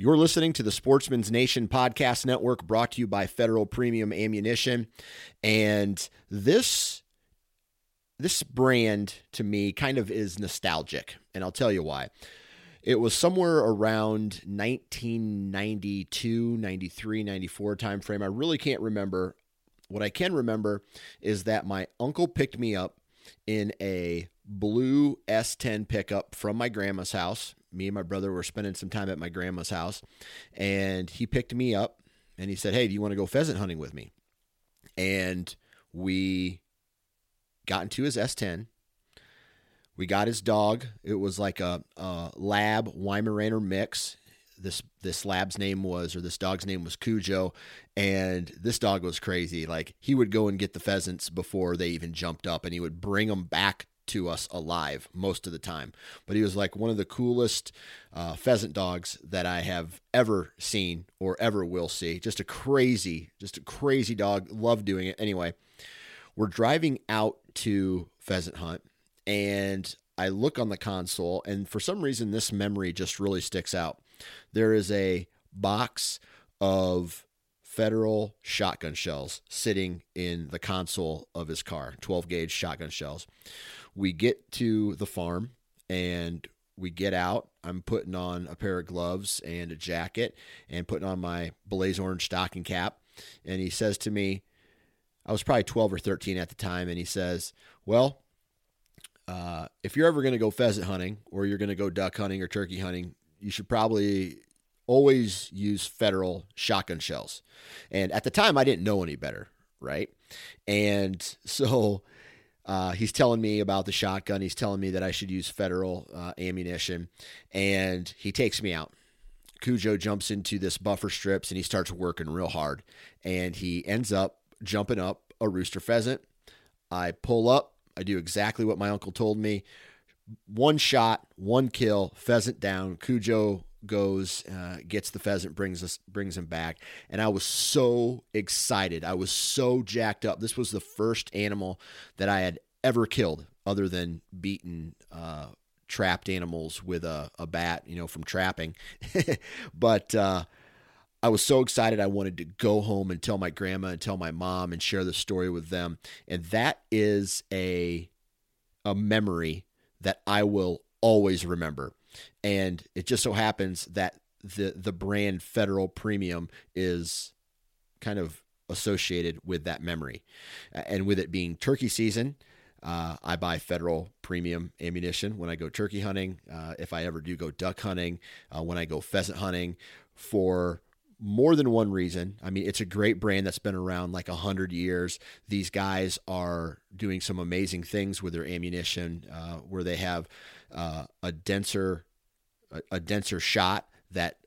You're listening to the Sportsman's Nation Podcast Network brought to you by Federal Premium Ammunition. And this this brand to me kind of is nostalgic, and I'll tell you why. It was somewhere around 1992, 93, 94 timeframe. I really can't remember. What I can remember is that my uncle picked me up in a blue S10 pickup from my grandma's house me and my brother were spending some time at my grandma's house, and he picked me up and he said, "Hey, do you want to go pheasant hunting with me?" And we got into his S10. We got his dog. It was like a, a lab Weimaraner mix. This this lab's name was, or this dog's name was Cujo, and this dog was crazy. Like he would go and get the pheasants before they even jumped up, and he would bring them back to us alive most of the time. But he was like one of the coolest uh, pheasant dogs that I have ever seen or ever will see. Just a crazy, just a crazy dog. Love doing it. Anyway, we're driving out to pheasant hunt and I look on the console and for some reason this memory just really sticks out. There is a box of federal shotgun shells sitting in the console of his car, 12 gauge shotgun shells we get to the farm and we get out. I'm putting on a pair of gloves and a jacket and putting on my blaze orange stocking cap. And he says to me, I was probably 12 or 13 at the time, and he says, Well, uh, if you're ever going to go pheasant hunting or you're going to go duck hunting or turkey hunting, you should probably always use federal shotgun shells. And at the time, I didn't know any better, right? And so uh, he's telling me about the shotgun. He's telling me that I should use federal uh, ammunition, and he takes me out. Cujo jumps into this buffer strips and he starts working real hard, and he ends up jumping up a rooster pheasant. I pull up. I do exactly what my uncle told me. One shot, one kill, pheasant down. Cujo goes, uh, gets the pheasant, brings us, brings him back, and I was so excited. I was so jacked up. This was the first animal that I had ever killed, other than beaten uh, trapped animals with a, a bat, you know, from trapping. but uh, I was so excited. I wanted to go home and tell my grandma and tell my mom and share the story with them. And that is a a memory that I will always remember. And it just so happens that the the brand Federal Premium is kind of associated with that memory. And with it being turkey season, uh, I buy Federal Premium ammunition when I go turkey hunting. Uh, if I ever do go duck hunting, uh, when I go pheasant hunting, for more than one reason. I mean, it's a great brand that's been around like a hundred years. These guys are doing some amazing things with their ammunition, uh, where they have uh, a denser a, a denser shot that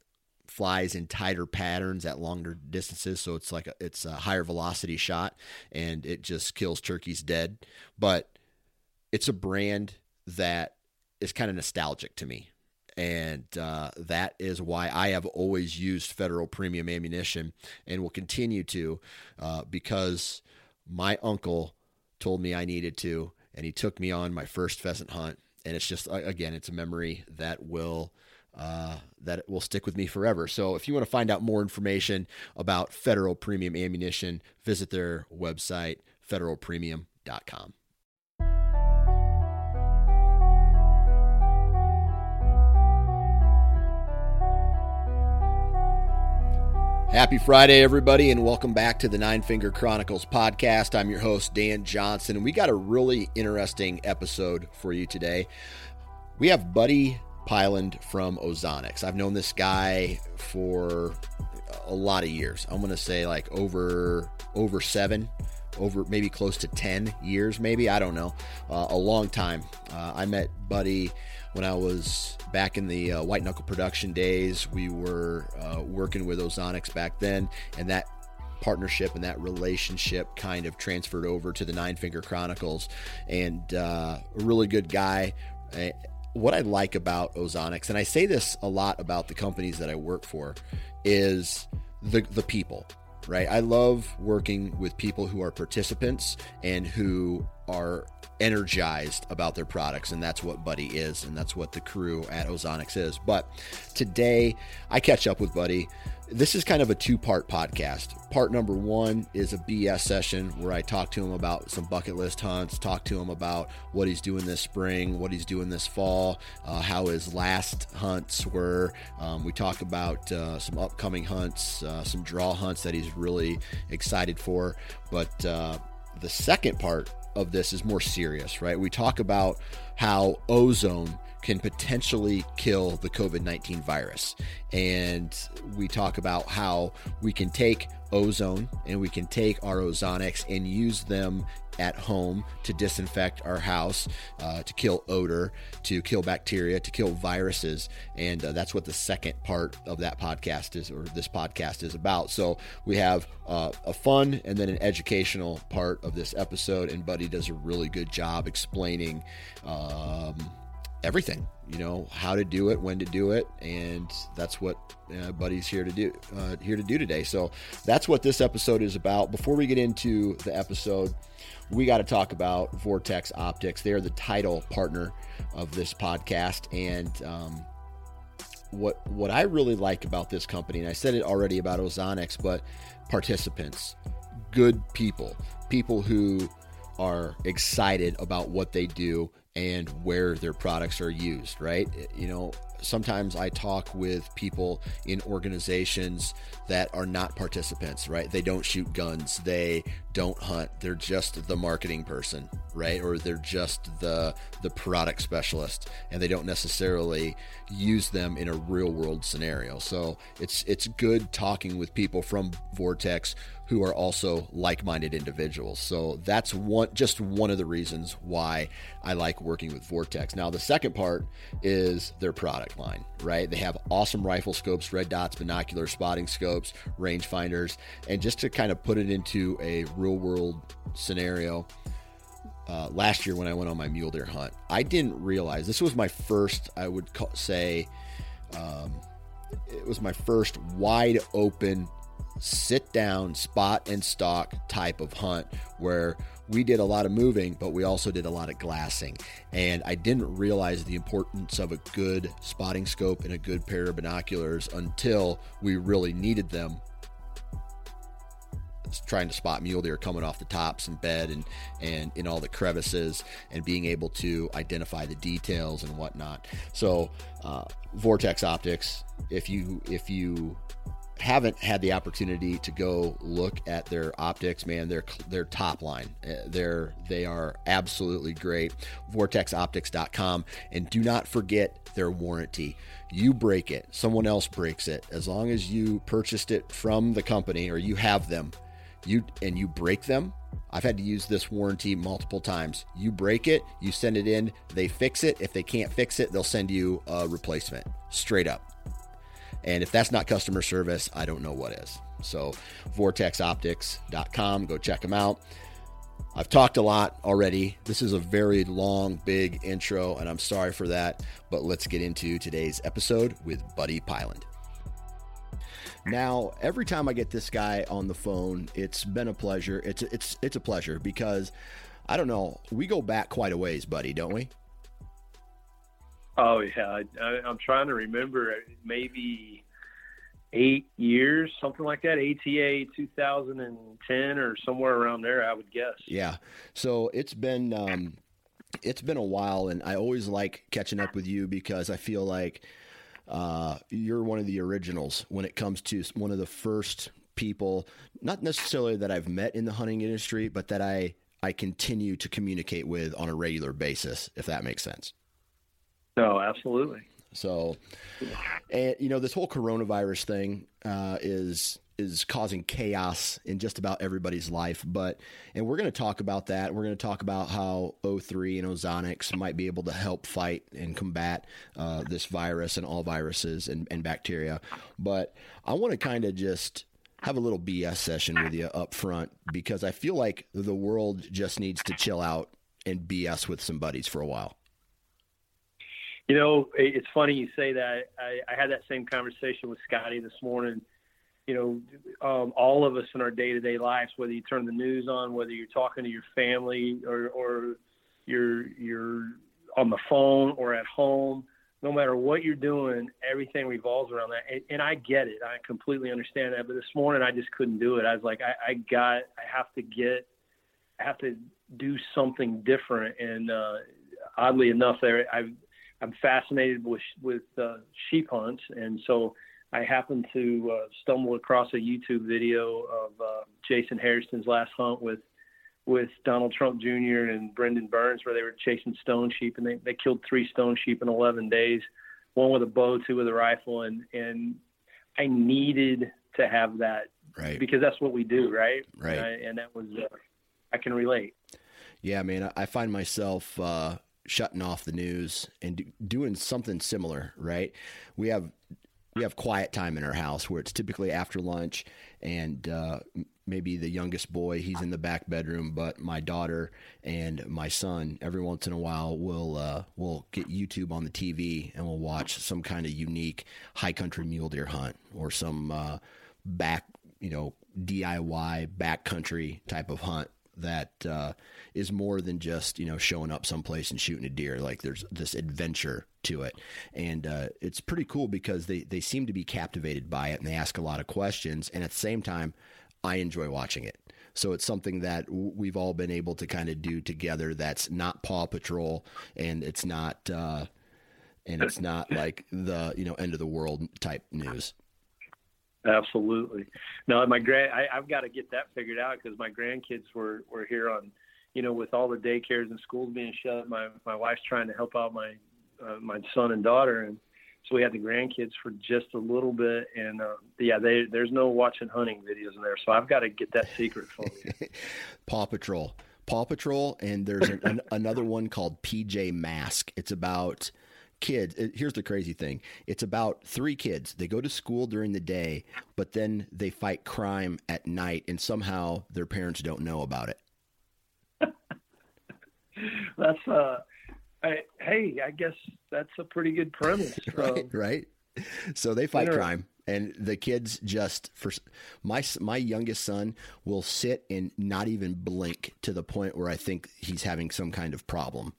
flies in tighter patterns at longer distances. So it's like a, it's a higher velocity shot and it just kills turkeys dead. But it's a brand that is kind of nostalgic to me. And uh, that is why I have always used federal premium ammunition and will continue to uh, because my uncle told me I needed to and he took me on my first pheasant hunt and it's just again it's a memory that will uh, that will stick with me forever. So if you want to find out more information about Federal Premium Ammunition, visit their website federalpremium.com. Happy Friday, everybody, and welcome back to the Nine Finger Chronicles podcast. I'm your host, Dan Johnson, and we got a really interesting episode for you today. We have Buddy Pyland from Ozonics. I've known this guy for a lot of years. I'm going to say like over over seven, over maybe close to ten years, maybe I don't know, uh, a long time. Uh, I met Buddy when I was back in the uh, White Knuckle production days. We were uh, working with Ozonics back then, and that partnership and that relationship kind of transferred over to the Nine Finger Chronicles. And uh, a really good guy. What I like about Ozonics, and I say this a lot about the companies that I work for, is the the people right? I love working with people who are participants and who are energized about their products, and that's what Buddy is, and that's what the crew at Ozonics is. But today, I catch up with Buddy. This is kind of a two part podcast. Part number one is a BS session where I talk to him about some bucket list hunts, talk to him about what he's doing this spring, what he's doing this fall, uh, how his last hunts were. Um, we talk about uh, some upcoming hunts, uh, some draw hunts that he's really excited for. But uh, the second part of this is more serious, right? We talk about how ozone can potentially kill the COVID 19 virus. And we talk about how we can take ozone and we can take our ozonics and use them at home to disinfect our house, uh, to kill odor, to kill bacteria, to kill viruses. And uh, that's what the second part of that podcast is, or this podcast is about. So we have uh, a fun and then an educational part of this episode. And Buddy does a really good job explaining. Um, everything you know how to do it when to do it and that's what uh, buddy's here to do uh, here to do today. So that's what this episode is about. Before we get into the episode we got to talk about vortex optics. They're the title partner of this podcast and um, what what i really like about this company and i said it already about ozonics but participants good people people who are excited about what they do and where their products are used, right? You know, sometimes I talk with people in organizations that are not participants, right? They don't shoot guns, they don't hunt. They're just the marketing person, right? Or they're just the the product specialist and they don't necessarily use them in a real world scenario. So, it's it's good talking with people from Vortex who are also like-minded individuals. So, that's one just one of the reasons why I like working with Vortex. Now, the second part is their product line, right? They have awesome rifle scopes, red dots, binocular spotting scopes, rangefinders, and just to kind of put it into a real world scenario, uh, last year when I went on my mule deer hunt, I didn't realize this was my first, I would call, say, um, it was my first wide open sit down, spot and stalk type of hunt where we did a lot of moving, but we also did a lot of glassing. And I didn't realize the importance of a good spotting scope and a good pair of binoculars until we really needed them trying to spot mule deer coming off the tops and bed and and in all the crevices and being able to identify the details and whatnot. So uh, Vortex Optics, if you if you haven't had the opportunity to go look at their optics, man, their their top line, uh, they're they are absolutely great. VortexOptics.com, and do not forget their warranty. You break it, someone else breaks it. As long as you purchased it from the company or you have them, you and you break them. I've had to use this warranty multiple times. You break it, you send it in, they fix it. If they can't fix it, they'll send you a replacement straight up. And if that's not customer service, I don't know what is. So, vortexoptics.com, go check them out. I've talked a lot already. This is a very long, big intro, and I'm sorry for that. But let's get into today's episode with Buddy Pyland. Now, every time I get this guy on the phone, it's been a pleasure. It's it's it's a pleasure because I don't know. We go back quite a ways, buddy, don't we? Oh yeah, I, am trying to remember. Maybe eight years, something like that. ATA 2010 or somewhere around there, I would guess. Yeah. So it's been um, it's been a while, and I always like catching up with you because I feel like uh, you're one of the originals when it comes to one of the first people, not necessarily that I've met in the hunting industry, but that I I continue to communicate with on a regular basis, if that makes sense. No, absolutely. So, and you know, this whole coronavirus thing uh, is is causing chaos in just about everybody's life. But and we're going to talk about that. We're going to talk about how O3 and Ozonics might be able to help fight and combat uh, this virus and all viruses and, and bacteria. But I want to kind of just have a little BS session with you up front because I feel like the world just needs to chill out and BS with some buddies for a while. You know, it's funny you say that. I, I had that same conversation with Scotty this morning. You know, um, all of us in our day-to-day lives, whether you turn the news on, whether you're talking to your family, or, or you're you're on the phone or at home, no matter what you're doing, everything revolves around that. And, and I get it. I completely understand that. But this morning, I just couldn't do it. I was like, I, I got, I have to get, I have to do something different. And uh, oddly enough, there, I've, I'm fascinated with with uh, sheep hunts, and so I happened to uh, stumble across a YouTube video of uh, Jason Hairston's last hunt with with Donald Trump Jr. and Brendan Burns, where they were chasing stone sheep, and they, they killed three stone sheep in 11 days, one with a bow, two with a rifle, and and I needed to have that right because that's what we do, right? Right. And, I, and that was uh, I can relate. Yeah, man, I find myself uh, shutting off the news and do, doing something similar. Right? We have we have quiet time in our house where it's typically after lunch and uh, maybe the youngest boy he's in the back bedroom but my daughter and my son every once in a while will uh, will get youtube on the tv and we'll watch some kind of unique high country mule deer hunt or some uh, back you know diy backcountry type of hunt that uh, is more than just you know showing up someplace and shooting a deer. Like there's this adventure to it, and uh, it's pretty cool because they they seem to be captivated by it and they ask a lot of questions, and at the same time, I enjoy watching it. So it's something that we've all been able to kind of do together. That's not Paw Patrol, and it's not. Uh, and it's not like the you know end of the world type news. Absolutely. No, my grand, I, I've got to get that figured out because my grandkids were were here on, you know, with all the daycares and schools being shut. My my wife's trying to help out my uh, my son and daughter, and so we had the grandkids for just a little bit. And uh, yeah, they, there's no watching hunting videos in there, so I've got to get that secret for you. Paw Patrol, Paw Patrol, and there's an, an, another one called PJ Mask. It's about kids. Here's the crazy thing it's about three kids. They go to school during the day, but then they fight crime at night, and somehow their parents don't know about it. that's, uh, I, hey, I guess that's a pretty good premise. right, right. So they fight crime, and the kids just for my my youngest son will sit and not even blink to the point where I think he's having some kind of problem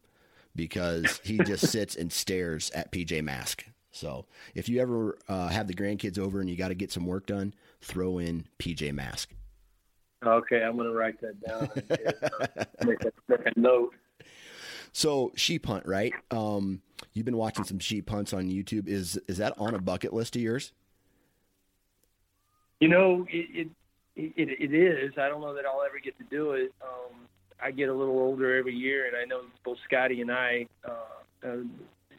because he just sits and stares at PJ Mask. So if you ever uh, have the grandkids over and you got to get some work done, throw in PJ Mask. Okay, I'm going to write that down. Make, a, make a note. So sheep hunt, right? Um, you've been watching some sheep hunts on YouTube. Is is that on a bucket list of yours? You know, it it, it, it is. I don't know that I'll ever get to do it. Um, I get a little older every year, and I know both Scotty and I, uh, uh,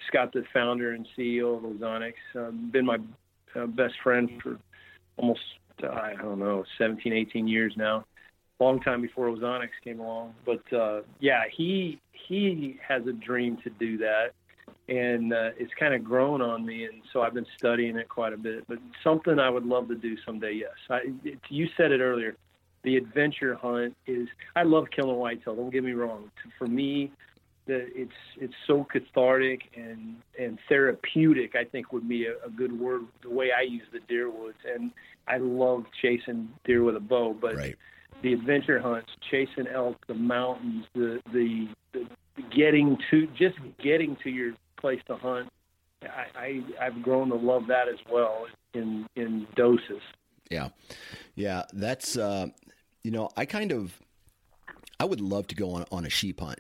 Scott, the founder and CEO of Ozonics, uh, been my uh, best friend for almost I don't know 17, 18 years now. Long time before Ozonics came along, but uh, yeah, he he has a dream to do that, and uh, it's kind of grown on me, and so I've been studying it quite a bit. But something I would love to do someday. Yes, I, it, you said it earlier the adventure hunt is I love killing whitetail. Don't get me wrong. For me, the, it's it's so cathartic and and therapeutic. I think would be a, a good word. The way I use the deer woods, and I love chasing deer with a bow. But right. the adventure hunts, chasing elk, the mountains, the, the the getting to just getting to your place to hunt. I, I I've grown to love that as well in in doses. Yeah, yeah. That's uh, you know, I kind of, I would love to go on, on a sheep hunt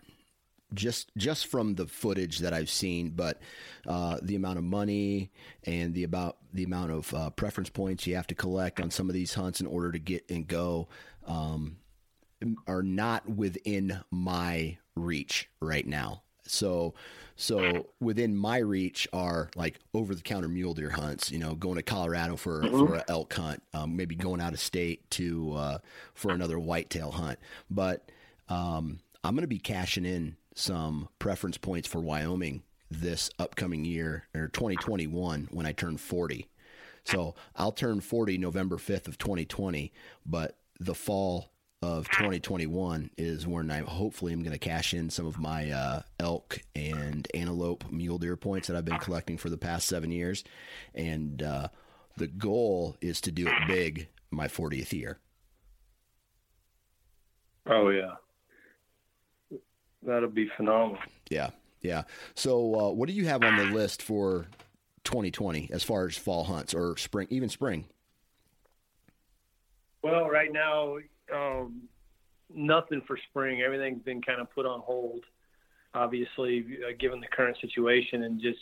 just just from the footage that I've seen, but uh, the amount of money and the about the amount of uh, preference points you have to collect on some of these hunts in order to get and go um, are not within my reach right now. So, so within my reach are like over the counter mule deer hunts. You know, going to Colorado for mm-hmm. for an elk hunt, um, maybe going out of state to uh, for another whitetail hunt. But um, I'm going to be cashing in some preference points for Wyoming this upcoming year or 2021 when I turn 40. So I'll turn 40 November 5th of 2020, but the fall of 2021 is when I hopefully am going to cash in some of my uh, elk and antelope mule deer points that I've been collecting for the past seven years, and uh, the goal is to do it big my 40th year. Oh yeah, that'll be phenomenal. Yeah, yeah. So, uh, what do you have on the list for 2020 as far as fall hunts or spring, even spring? Well, right now, um, nothing for spring. Everything's been kind of put on hold, obviously, uh, given the current situation, and just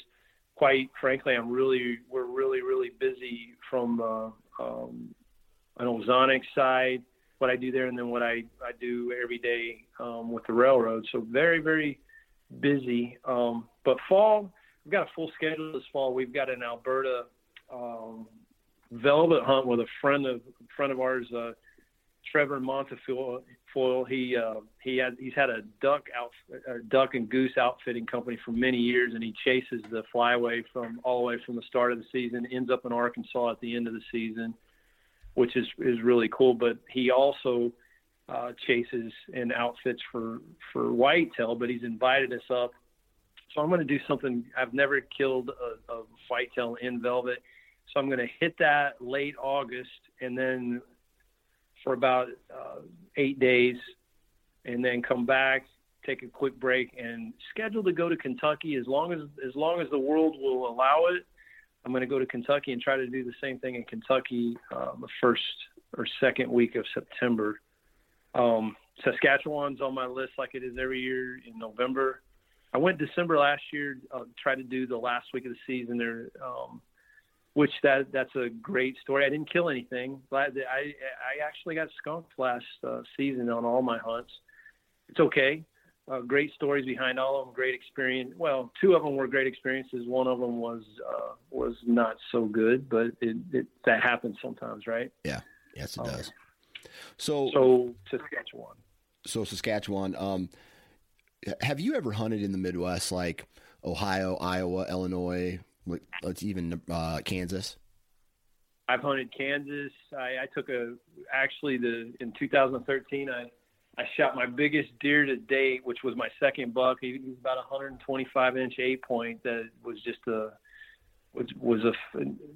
quite frankly, I'm really we're really really busy from uh, um, an ozonic side, what I do there, and then what I I do every day um, with the railroad. So very very busy. Um, but fall, we've got a full schedule this fall. We've got an Alberta um, velvet hunt with a friend of friend of ours. Uh, Trevor Montefiore, he uh, he had he's had a duck out a duck and goose outfitting company for many years, and he chases the flyway from all the way from the start of the season, ends up in Arkansas at the end of the season, which is is really cool. But he also uh, chases and outfits for for whitetail, but he's invited us up. So I'm going to do something I've never killed a, a whitetail in velvet. So I'm going to hit that late August, and then for about uh, eight days, and then come back, take a quick break, and schedule to go to Kentucky as long as as long as the world will allow it. I'm going to go to Kentucky and try to do the same thing in Kentucky uh, the first or second week of September. Um, Saskatchewan's on my list like it is every year in November. I went December last year, uh, tried to do the last week of the season there. Um, which that that's a great story. I didn't kill anything. I I actually got skunked last uh, season on all my hunts. It's okay. Uh, great stories behind all of them. Great experience. Well, two of them were great experiences. One of them was uh, was not so good, but it, it that happens sometimes, right? Yeah. Yes, it um, does. So so Saskatchewan. So Saskatchewan. Um, have you ever hunted in the Midwest, like Ohio, Iowa, Illinois, let's even uh, Kansas. I've hunted Kansas. I, I took a actually the in 2013. I I shot my biggest deer to date, which was my second buck. He, he was about 125 inch eight point. That was just a was was a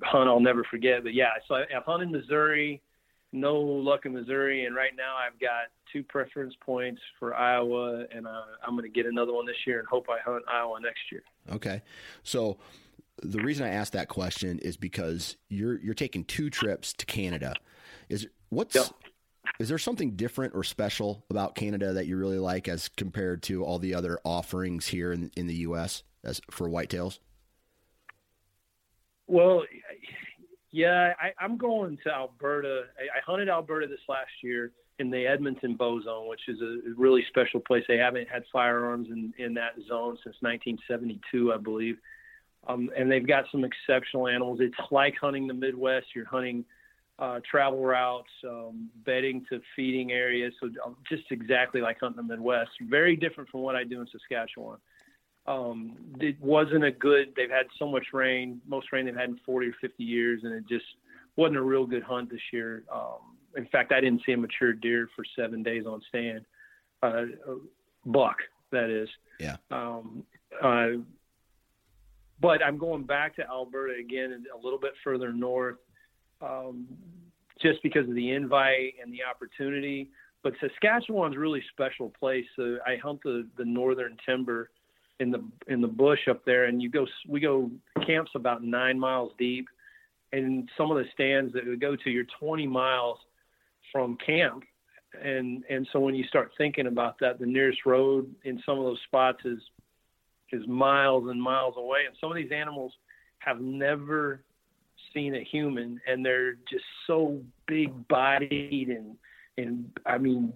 hunt I'll never forget. But yeah, so I, I've hunted Missouri. No luck in Missouri, and right now I've got two preference points for Iowa, and uh, I'm going to get another one this year and hope I hunt Iowa next year. Okay, so the reason I asked that question is because you're you're taking two trips to Canada. Is what's yep. is there something different or special about Canada that you really like as compared to all the other offerings here in in the U.S. as for whitetails? Well, yeah, I, am going to Alberta. I, I, hunted Alberta this last year in the Edmonton Bow Zone, which is a really special place. They haven't had firearms in, in that zone since 1972, I believe. Um, and they've got some exceptional animals. It's like hunting the Midwest. You're hunting uh, travel routes, um, bedding to feeding areas. So um, just exactly like hunting the Midwest. Very different from what I do in Saskatchewan. Um, it wasn't a good. They've had so much rain, most rain they've had in 40 or 50 years, and it just wasn't a real good hunt this year. Um, in fact, I didn't see a mature deer for seven days on stand. Uh, buck, that is. Yeah. Um, uh, but I'm going back to Alberta again, a little bit further north, um, just because of the invite and the opportunity. But Saskatchewan's a really special place. So I hunt the, the northern timber in the in the bush up there, and you go we go camps about nine miles deep, and some of the stands that we go to, you're 20 miles from camp, and and so when you start thinking about that, the nearest road in some of those spots is is miles and miles away, and some of these animals have never seen a human, and they're just so big bodied and and I mean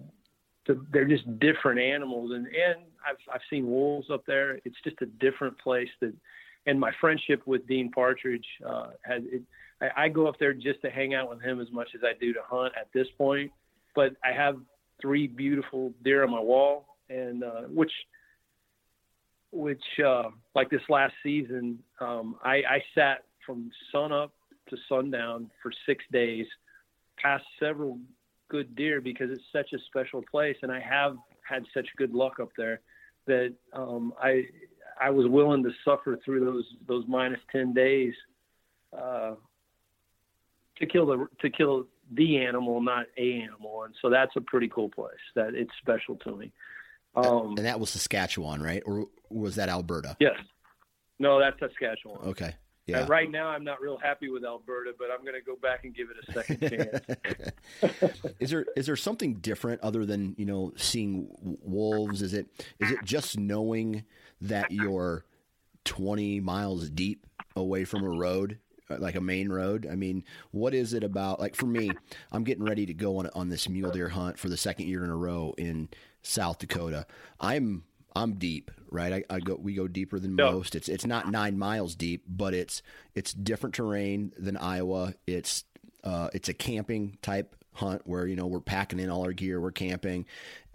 they're just different animals, and and I've I've seen wolves up there. It's just a different place that, and my friendship with Dean Partridge uh, has it. I, I go up there just to hang out with him as much as I do to hunt at this point. But I have three beautiful deer on my wall, and uh, which which uh, like this last season, um, I, I sat from sun up to sundown for six days, past several good deer because it's such a special place, and I have had such good luck up there that um, I I was willing to suffer through those those minus ten days uh, to kill the to kill the animal, not a animal, and so that's a pretty cool place. That it's special to me. Um, and that was Saskatchewan, right, or was that Alberta? Yes. No, that's Saskatchewan. Okay. Yeah. And right now, I'm not real happy with Alberta, but I'm going to go back and give it a second chance. is there is there something different other than you know seeing wolves? Is it is it just knowing that you're 20 miles deep away from a road uh, like a main road? I mean, what is it about? Like for me, I'm getting ready to go on on this mule deer hunt for the second year in a row in South Dakota. I'm I'm deep, right? I, I, go we go deeper than most. It's it's not nine miles deep, but it's it's different terrain than Iowa. It's uh, it's a camping type hunt where you know we're packing in all our gear, we're camping,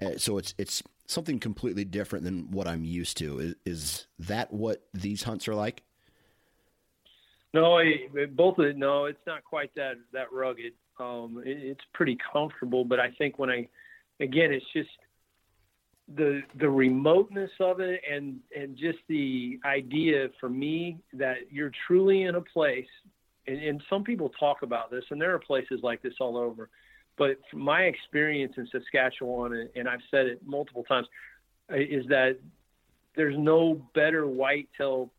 uh, so it's it's something completely different than what I'm used to. Is, is that what these hunts are like? No, I, both of. No, it's not quite that that rugged. Um, it, it's pretty comfortable, but I think when I, again, it's just the the remoteness of it and and just the idea for me that you're truly in a place and, and some people talk about this and there are places like this all over but from my experience in Saskatchewan and, and I've said it multiple times uh, is that there's no better whitetail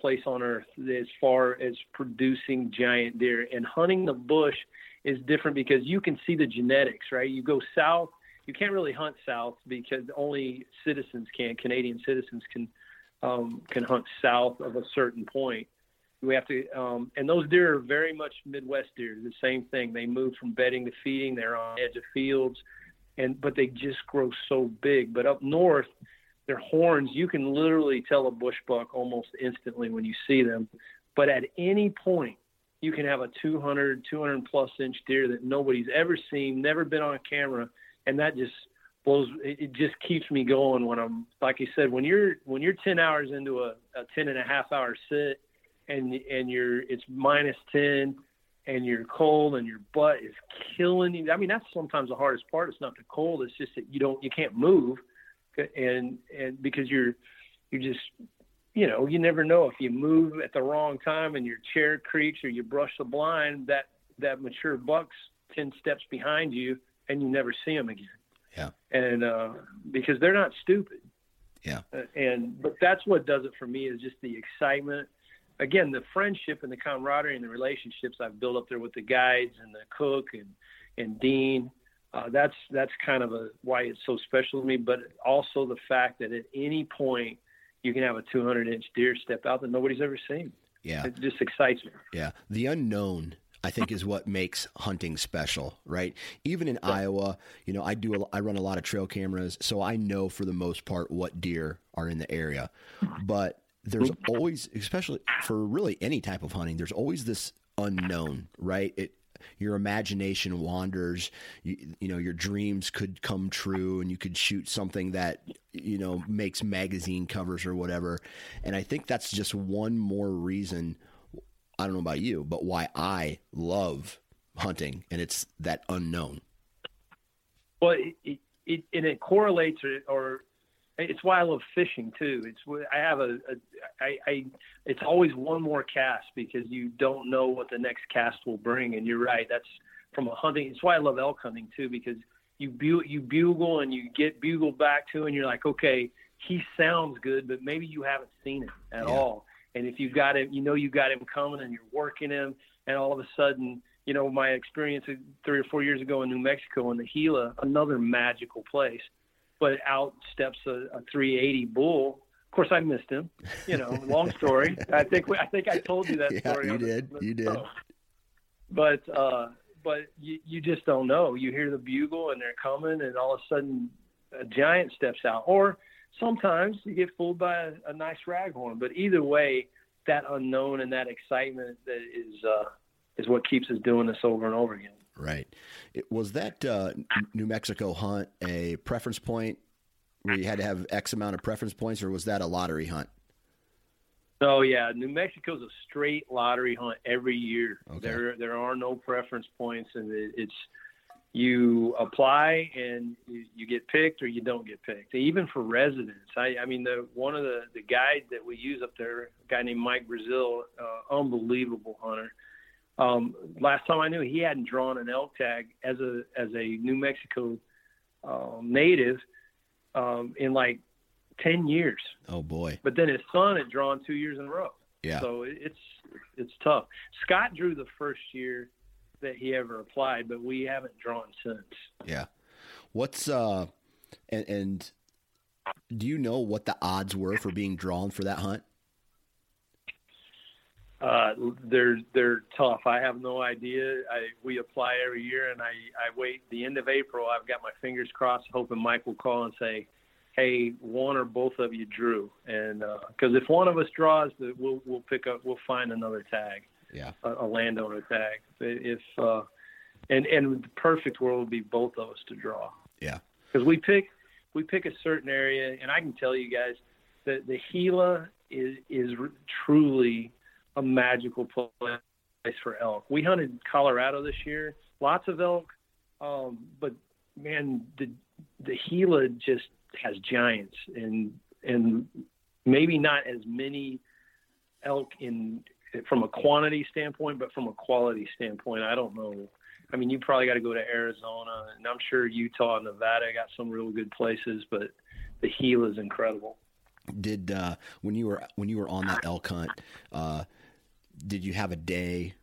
place on earth as far as producing giant deer. And hunting the bush is different because you can see the genetics right? You go south you can't really hunt south because only citizens can. Canadian citizens can um, can hunt south of a certain point. We have to, um, and those deer are very much Midwest deer. The same thing. They move from bedding to feeding. They're on edge of fields, and but they just grow so big. But up north, their horns, you can literally tell a bush buck almost instantly when you see them. But at any point, you can have a 200, 200 plus inch deer that nobody's ever seen, never been on camera, and that just blows it just keeps me going when i'm like you said when you're when you're 10 hours into a, a 10 and a half hour sit and and you're it's minus 10 and you're cold and your butt is killing you. I mean that's sometimes the hardest part. It's not the cold. It's just that you don't you can't move. And and because you're you're just you know you never know if you move at the wrong time and your chair creaks or you brush the blind that that mature buck's 10 steps behind you and you never see them again. Yeah. And uh, because they're not stupid. Yeah. Uh, and but that's what does it for me is just the excitement. Again, the friendship and the camaraderie and the relationships I've built up there with the guides and the cook and and Dean. Uh, that's that's kind of a why it's so special to me. But also the fact that at any point you can have a 200 inch deer step out that nobody's ever seen. Yeah, it just excites me. Yeah, the unknown I think is what makes hunting special, right? Even in. Iowa, you know, I do a, I run a lot of trail cameras, so I know for the most part what deer are in the area. But there's always, especially for really any type of hunting, there's always this unknown, right? It your imagination wanders you, you, know your dreams could come true and you could shoot something that you know makes magazine covers or whatever and i think that's just one more reason I don't know about you, but why I love hunting, and it's that unknown. Well, it, it, and it correlates, or, or, it's why I love fishing too. It's I have a, a I, I, it's always one more cast because you don't know what the next cast will bring, and you're right. That's from a hunting. It's why I love elk hunting too because you bu- you bugle and you get bugled back to, and you're like, okay, he sounds good, but maybe you haven't seen him at yeah. all and if you've got him, you know you got him coming, and you're working him, and all of a sudden you know, my experience three or four years ago in New Mexico in the Gila, another magical place. But out steps a, a 380 bull. Of course, I missed him. You know, long story. I think I think I told you that yeah, story. You did. You did. But uh, but you, you just don't know. You hear the bugle and they're coming, and all of a sudden a giant steps out. Or sometimes you get fooled by a, a nice raghorn. But either way, that unknown and that excitement that is uh, is what keeps us doing this over and over again. Right. It, was that uh, New Mexico hunt a preference point where you had to have X amount of preference points, or was that a lottery hunt? So yeah, New Mexico's a straight lottery hunt every year. Okay. There there are no preference points, and it, it's you apply and you, get picked or you don't get picked. Even for residents, I, I mean, the one of the the guides that we use up there, a guy named Mike Brazil, uh, unbelievable hunter. Um, last time I knew, he hadn't drawn an elk tag as a as a New Mexico um, native um, in like ten years. Oh boy! But then his son had drawn two years in a row. Yeah. So it's it's tough. Scott drew the first year that he ever applied, but we haven't drawn since. Yeah. What's uh, and, and do you know what the odds were for being drawn for that hunt? Uh, they're they're tough. I have no idea. I we apply every year, and I I wait the end of April. I've got my fingers crossed, hoping Mike will call and say, "Hey, one or both of you drew," and because uh, if one of us draws, we'll we'll pick up, we'll find another tag, yeah, a, a landowner tag. If uh, and and the perfect world would be both of us to draw. Yeah, because we pick we pick a certain area, and I can tell you guys that the Gila is is truly a magical place for elk. We hunted Colorado this year, lots of elk, um, but man, the the Gila just has giants and and maybe not as many elk in from a quantity standpoint, but from a quality standpoint, I don't know. I mean, you probably got to go to Arizona, and I'm sure Utah and Nevada got some real good places, but the Gila is incredible. Did uh, when you were when you were on that elk hunt? Uh, did you have a day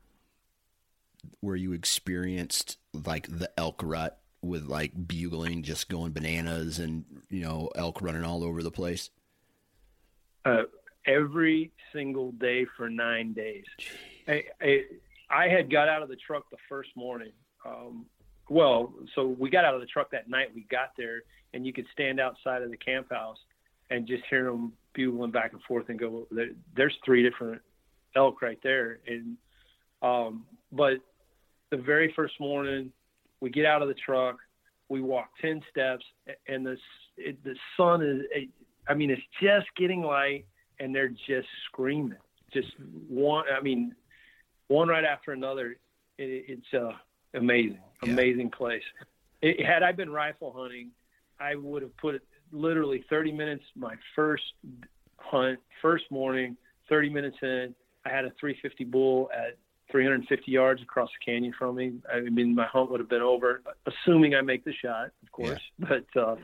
where you experienced like the elk rut with like bugling just going bananas and you know elk running all over the place uh, every single day for nine days I, I, I, had got out of the truck the first morning um, well so we got out of the truck that night we got there and you could stand outside of the camp house and just hear them bugling back and forth and go there, there's three different elk right there. And um, but the very first morning, we get out of the truck, we walk ten steps, and the it, the sun is. I mean, it's just getting light, and they're just screaming, just one. I mean, one right after another. It, it's uh, amazing, yeah. amazing place. It, had I been rifle hunting, I would have put literally 30 minutes my first hunt, first morning, 30 minutes in, I had a 350 bull at 350 yards across the canyon from me. I mean, my hunt would have been over, assuming I make the shot, of course. Yeah. But uh,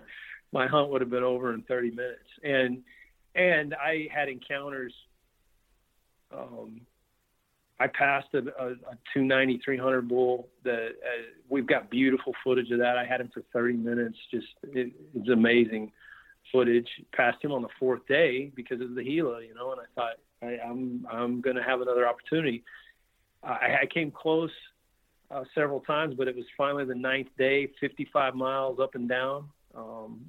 my hunt would have been over in 30 minutes, and and I had encounters. Um, I passed a, a, a 290 300 bull that uh, we've got beautiful footage of that. I had him for 30 minutes. Just it, it's amazing footage. Passed him on the fourth day because of the Gila, you know, and I thought I, am I'm, I'm going to have another opportunity. I, I came close uh, several times, but it was finally the ninth day, 55 miles up and down um,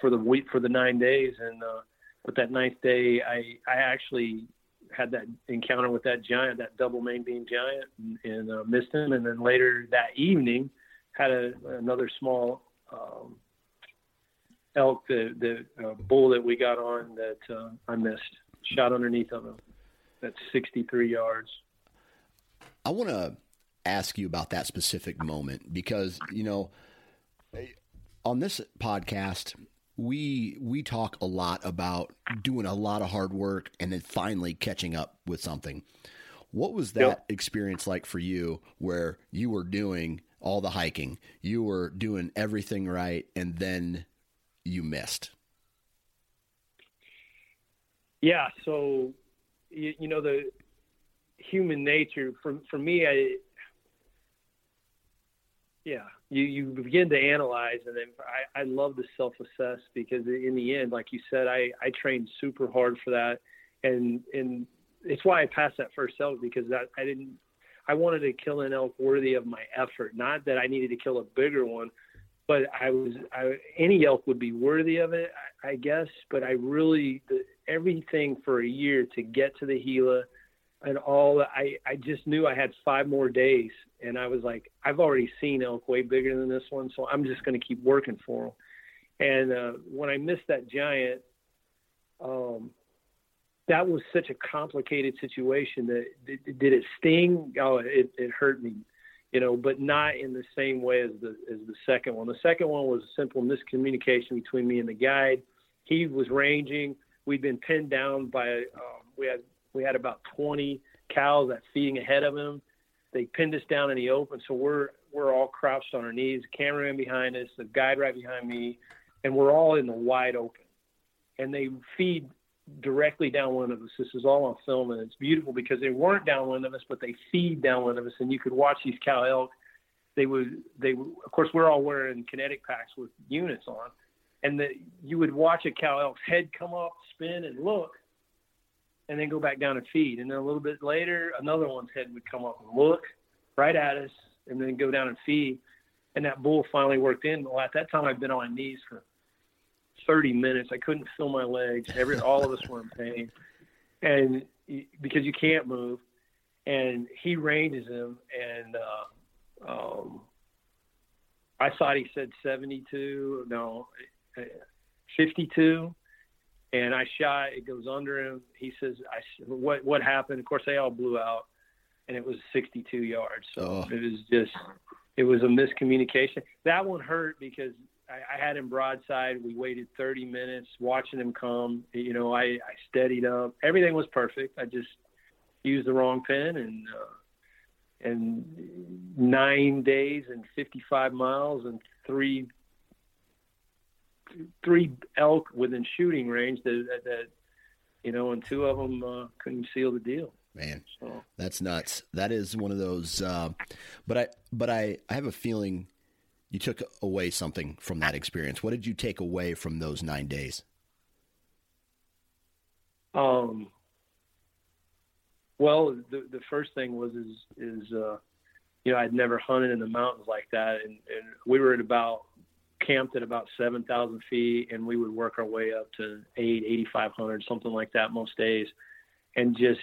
for the week for the nine days, and uh, but that ninth day, I I actually had that encounter with that giant, that double main beam giant, and, and uh, missed him. And then later that evening, had a, another small um, elk, the the uh, bull that we got on that uh, I missed shot underneath of him. That's 63 yards. I want to ask you about that specific moment because, you know, on this podcast, we we talk a lot about doing a lot of hard work and then finally catching up with something. What was that yep. experience like for you where you were doing all the hiking, you were doing everything right and then you missed? Yeah. So, you, you know, the human nature for, for me, I, yeah, you you begin to analyze, and then I I love to self assess because in the end, like you said, I I trained super hard for that, and and it's why I passed that first elk because that I didn't I wanted to kill an elk worthy of my effort, not that I needed to kill a bigger one, but I was I, any elk would be worthy of it, I, I guess. But I really the, everything for a year to get to the Gila and all I I just knew I had five more days, and I was like I've already seen elk way bigger than this one, so I'm just going to keep working for them. And uh, when I missed that giant, um, that was such a complicated situation that did, did it sting? Oh, it, it hurt me, you know, but not in the same way as the as the second one. The second one was a simple miscommunication between me and the guide. He was ranging. We'd been pinned down by um, we had we had about 20 cows that feeding ahead of him. They pinned us down in the open, so we're we're all crouched on our knees. Cameraman behind us, the guide right behind me, and we're all in the wide open. And they feed directly downwind of us. This is all on film, and it's beautiful because they weren't downwind of us, but they feed downwind of us, and you could watch these cow elk. They would, they of course, we're all wearing kinetic packs with units on, and that you would watch a cow elk's head come up, spin, and look, and then go back down and feed. And then a little bit later, another one's head would come up and look right at us, and then go down and feed. And that bull finally worked in. Well, at that time, I'd been on my knees for 30 minutes. I couldn't feel my legs. Every all of us were in pain, and because you can't move. And he ranges him, and uh, um, I thought he said 72. No, 52. And I shot. It goes under him. He says, "I what what happened?" Of course, they all blew out, and it was 62 yards. So oh. it was just it was a miscommunication. That one hurt because I, I had him broadside. We waited 30 minutes watching him come. You know, I, I steadied up. Everything was perfect. I just used the wrong pin and uh, and nine days and 55 miles and three three elk within shooting range that, that, you know, and two of them uh, couldn't seal the deal. Man, so. that's nuts. That is one of those. Uh, but I, but I, I have a feeling you took away something from that experience. What did you take away from those nine days? Um, well, the the first thing was is is uh, you know I'd never hunted in the mountains like that, and, and we were at about camped at about seven thousand feet, and we would work our way up to eight, eighty five hundred, something like that most days, and just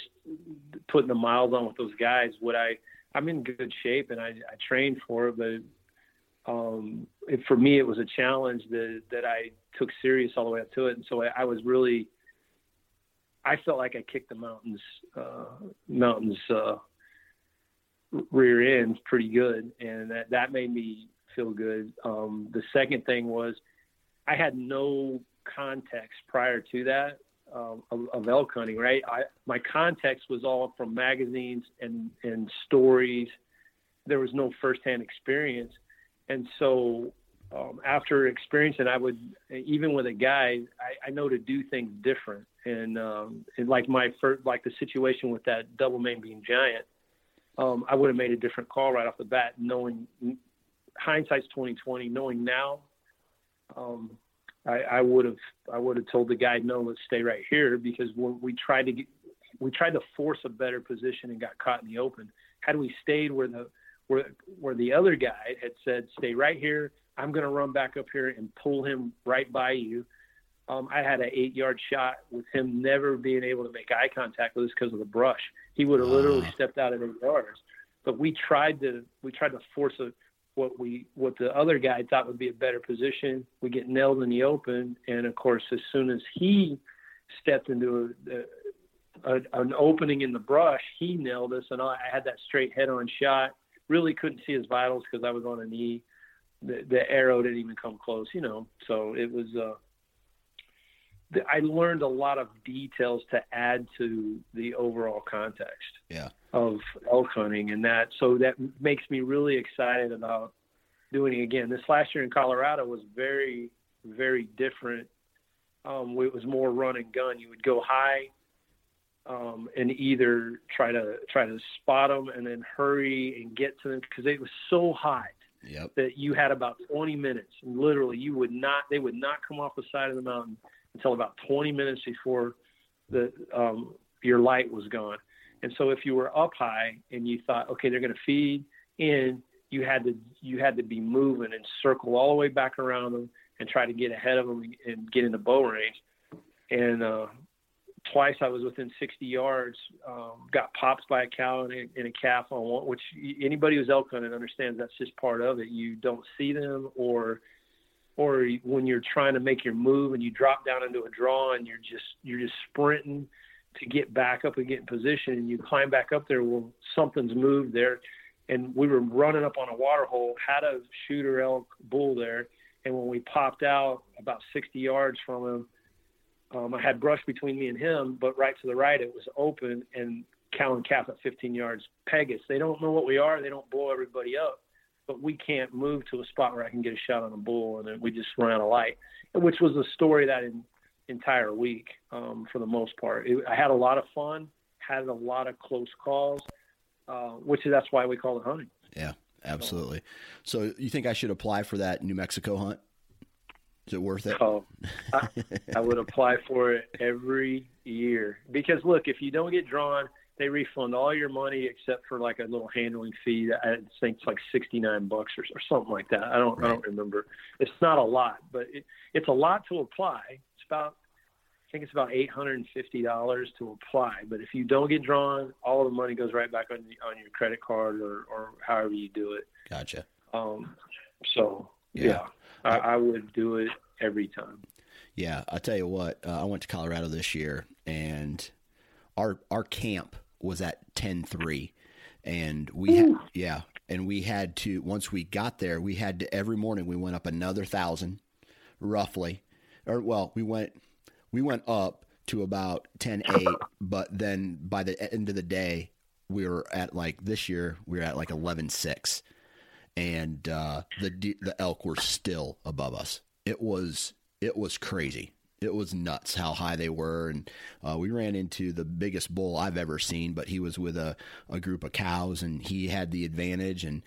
putting the miles on with those guys. Would I? I'm in good shape, and I I trained for it, but um, it, for me, it was a challenge that, that I took serious all the way up to it. And so I, I was really, I felt like I kicked the mountains, uh, mountains, uh, rear end pretty good. And that, that made me feel good. Um, the second thing was I had no context prior to that. Um, of, of, elk hunting, right? I, my context was all from magazines and, and stories. There was no firsthand experience and so um, after experiencing, I would even with a guy, I, I know to do things different. And, um, and like my first, like the situation with that double main beam giant, um, I would have made a different call right off the bat, knowing hindsight's 2020. Knowing now, um, I, I would have I would have told the guy, no, let's stay right here because when we tried to get, we tried to force a better position and got caught in the open. Had we stayed where the where where the other guy had said, "Stay right here. I'm going to run back up here and pull him right by you." Um, I had an eight-yard shot with him never being able to make eye contact with us because of the brush. He would have literally stepped out at eight yards. But we tried to we tried to force a what we what the other guy thought would be a better position. We get nailed in the open, and of course, as soon as he stepped into a, a, an opening in the brush, he nailed us, and I had that straight head-on shot really couldn't see his vitals because I was on a knee. The, the arrow didn't even come close, you know. So it was. Uh, I learned a lot of details to add to the overall context. Yeah. Of elk hunting and that, so that makes me really excited about doing it again. This last year in Colorado was very, very different. Um, it was more run and gun. You would go high, um, and either try to try to spot them and then hurry and get to them because it was so hot. Yep. that you had about 20 minutes. And literally, you would not. They would not come off the side of the mountain until about 20 minutes before the um, your light was gone. And so, if you were up high and you thought, okay, they're going to feed in, you had to you had to be moving and circle all the way back around them and try to get ahead of them and get in the bow range. And uh, twice I was within 60 yards, um, got popped by a cow and a, and a calf on one, which anybody who's elk hunting understands that's just part of it. You don't see them or, or when you're trying to make your move and you drop down into a draw and you're just, you're just sprinting to get back up and get in position and you climb back up there. Well, something's moved there. And we were running up on a water hole, had a shooter elk bull there. And when we popped out about 60 yards from him, um, I had brush between me and him, but right to the right it was open and cow and calf at 15 yards Pegasus. They don't know what we are. They don't blow everybody up, but we can't move to a spot where I can get a shot on a bull, and then we just out of light, which was the story that in, entire week um, for the most part. It, I had a lot of fun, had a lot of close calls, uh, which is that's why we call it hunting. Yeah, absolutely. So you think I should apply for that New Mexico hunt? Is it worth it? Oh, I, I would apply for it every year because look, if you don't get drawn, they refund all your money except for like a little handling fee. I think it's like sixty nine bucks or, or something like that. I don't right. I don't remember. It's not a lot, but it, it's a lot to apply. About I think it's about eight hundred and fifty dollars to apply. But if you don't get drawn, all the money goes right back on on your credit card or or however you do it. Gotcha. Um, so yeah. yeah. I, I would do it every time. Yeah, I tell you what, uh, I went to Colorado this year, and our our camp was at ten three, and we had, yeah, and we had to once we got there, we had to every morning we went up another thousand, roughly, or well, we went we went up to about ten eight, but then by the end of the day, we were at like this year we were at like eleven six and uh, the the elk were still above us. It was it was crazy. It was nuts how high they were, and uh, we ran into the biggest bull I've ever seen. But he was with a, a group of cows, and he had the advantage, and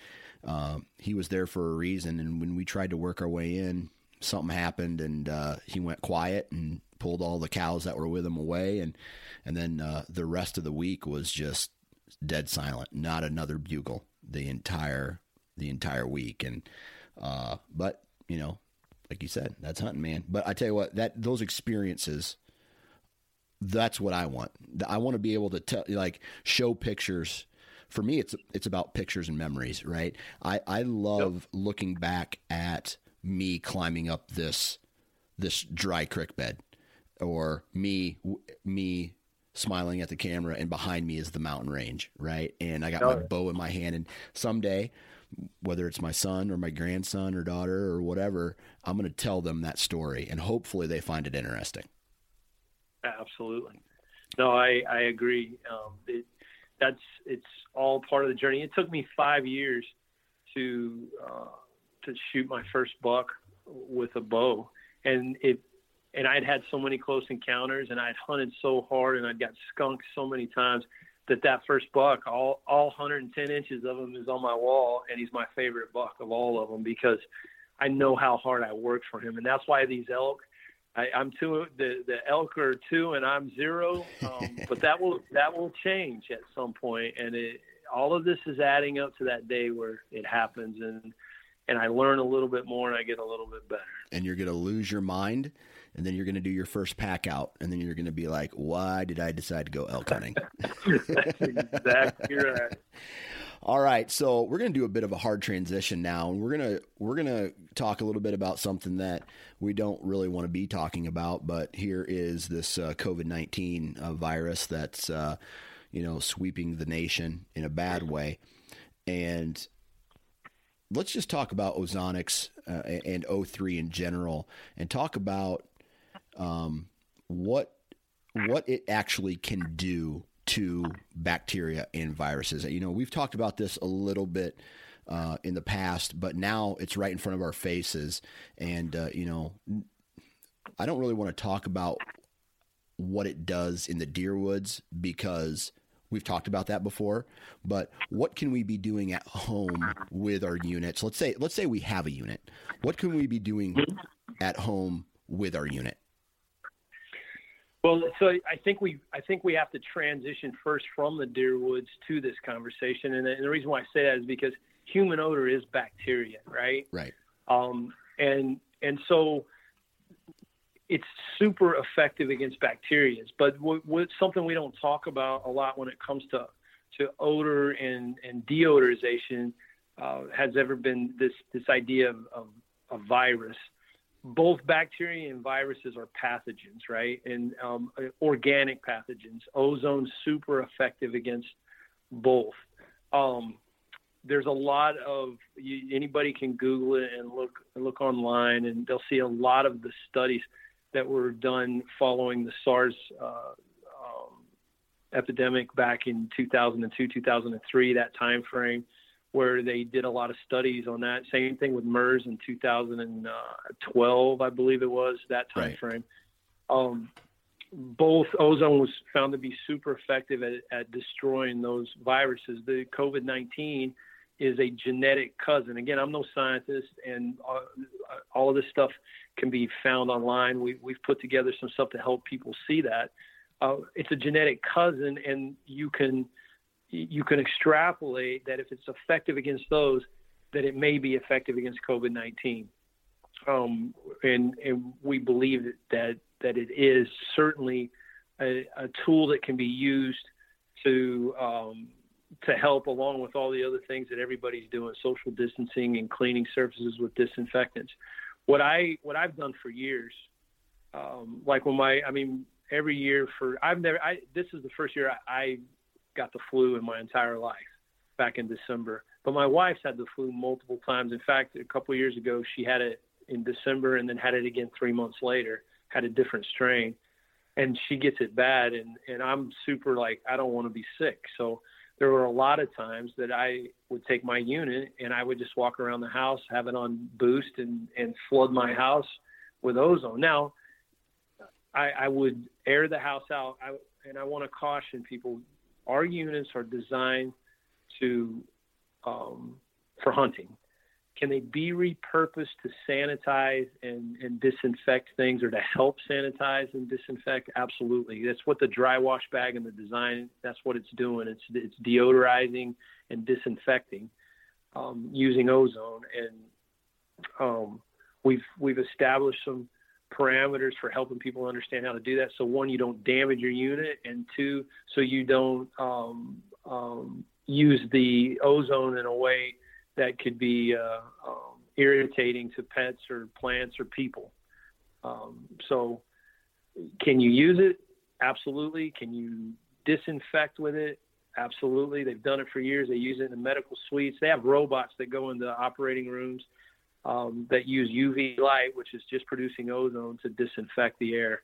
uh, he was there for a reason. And when we tried to work our way in, something happened, and uh, he went quiet and pulled all the cows that were with him away, and and then uh, the rest of the week was just dead silent. Not another bugle the entire the entire week. And uh, but you know, like you said, that's hunting, man. But I tell you what, that those experiences, that's what I want. I want to be able to tell, like, show pictures. For me, it's it's about pictures and memories, right? I I love yep. looking back at me climbing up this this dry creek bed, or me me smiling at the camera and behind me is the mountain range, right? And I got oh. my bow in my hand and someday whether it's my son or my grandson or daughter or whatever, I'm going to tell them that story and hopefully they find it interesting. Absolutely. No, I, I agree. Um, it, that's, it's all part of the journey. It took me five years to, uh, to shoot my first buck with a bow. And it, and I'd had so many close encounters and I'd hunted so hard and I'd got skunked so many times that that first buck, all all 110 inches of him is on my wall, and he's my favorite buck of all of them because I know how hard I worked for him, and that's why these elk. I, I'm two. The the elk are two, and I'm zero. Um, but that will that will change at some point, and it all of this is adding up to that day where it happens, and and I learn a little bit more, and I get a little bit better. And you're going to lose your mind and then you're going to do your first pack out, and then you're going to be like, "Why did I decide to go elk hunting?" That's exactly right. All right, so we're going to do a bit of a hard transition now, and we're gonna we're gonna talk a little bit about something that we don't really want to be talking about, but here is this uh, COVID nineteen uh, virus that's uh, you know sweeping the nation in a bad way, and let's just talk about Ozonics uh, and O3 in general, and talk about um, what what it actually can do to bacteria and viruses. You know, we've talked about this a little bit uh, in the past, but now it's right in front of our faces. And, uh, you know, I don't really want to talk about what it does in the deer woods because We've talked about that before, but what can we be doing at home with our units? Let's say let's say we have a unit. What can we be doing at home with our unit? Well, so I think we I think we have to transition first from the deer woods to this conversation, and the, and the reason why I say that is because human odor is bacteria, right? Right. Um, and and so it's super effective against bacteria. But what, what, something we don't talk about a lot when it comes to to odor and and deodorization uh, has ever been this this idea of, of a virus both bacteria and viruses are pathogens, right? And um, organic pathogens. Ozone's super effective against both. Um, there's a lot of you, anybody can Google it and look look online, and they'll see a lot of the studies that were done following the SARS uh, um, epidemic back in 2002, 2003, that time frame where they did a lot of studies on that. Same thing with MERS in 2012, I believe it was that time right. frame. Um, both ozone was found to be super effective at, at destroying those viruses. The COVID 19 is a genetic cousin. Again, I'm no scientist, and uh, all of this stuff can be found online. We, have put together some stuff to help people see that. Uh, it's a genetic cousin, and you can you can extrapolate that if it's effective against those, that it may be effective against COVID 19. Um, and, and we believe that, that, that it is certainly a, a tool that can be used to, um, to help along with all the other things that everybody's doing, social distancing and cleaning surfaces with disinfectants. What I, what I've done for years, um, like when my, I mean, every year for, I've never, I, this is the first year I, I got the flu in my entire life back in December. But my wife's had the flu multiple times. In fact, a couple of years ago, she had it in December and then had it again three months later, had a different strain. And she gets it bad. And, and I'm super like, I don't want to be sick. So there were a lot of times that I would take my unit and I would just walk around the house, have it on boost, and, and flood my house with ozone. Now, I, I would air the house out. I, and I want to caution people our units are designed to um, for hunting. Can they be repurposed to sanitize and, and disinfect things or to help sanitize and disinfect? Absolutely. That's what the dry wash bag and the design, that's what it's doing. It's, it's deodorizing and disinfecting um, using ozone. And um, we've, we've established some parameters for helping people understand how to do that. So one, you don't damage your unit, and two, so you don't um, um, use the ozone in a way that could be uh, um, irritating to pets or plants or people. Um, so, can you use it? Absolutely. Can you disinfect with it? Absolutely. They've done it for years. They use it in the medical suites. They have robots that go into operating rooms um, that use UV light, which is just producing ozone to disinfect the air.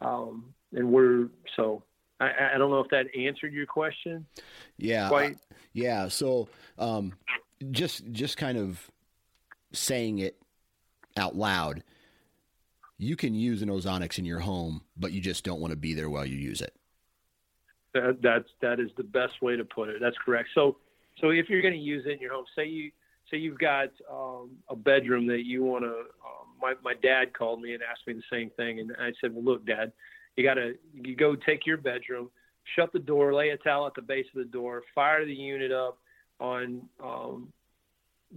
Um, and we're so I, I, don't know if that answered your question. Yeah, quite. yeah. So um, just just kind of saying it out loud. You can use an ozonics in your home, but you just don't want to be there while you use it. That, that's that is the best way to put it. That's correct. So so if you're going to use it in your home, say you say you've got um, a bedroom that you want to. Um, my my dad called me and asked me the same thing, and I said, "Well, look, Dad, you got to you go take your bedroom, shut the door, lay a towel at the base of the door, fire the unit up on. Um,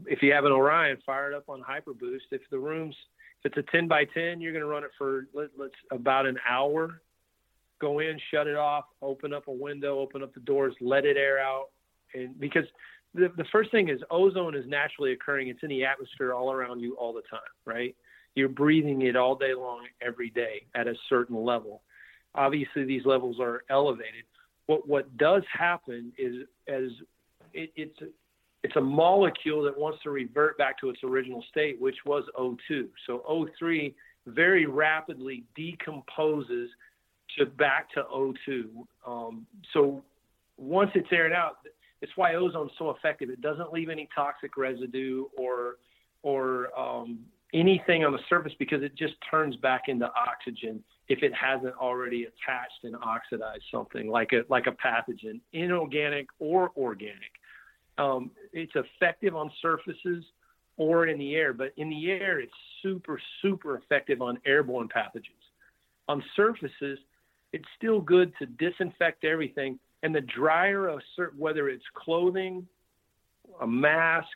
if you have an Orion, fire it up on Hyper Boost. If the room's if it's a 10 by 10, you're going to run it for let, let's about an hour. Go in, shut it off, open up a window, open up the doors, let it air out, and because the, the first thing is ozone is naturally occurring. It's in the atmosphere all around you all the time, right? You're breathing it all day long, every day at a certain level. Obviously, these levels are elevated. What what does happen is as it, it's it's a molecule that wants to revert back to its original state, which was O2. So O3 very rapidly decomposes to back to O2. Um, so once it's aired out, it's why ozone is so effective. It doesn't leave any toxic residue or or um, anything on the surface because it just turns back into oxygen if it hasn't already attached and oxidized something like a like a pathogen, inorganic or organic. Um, it's effective on surfaces or in the air, but in the air it's super super effective on airborne pathogens. On surfaces, it's still good to disinfect everything, and the drier a certain whether it's clothing, a mask,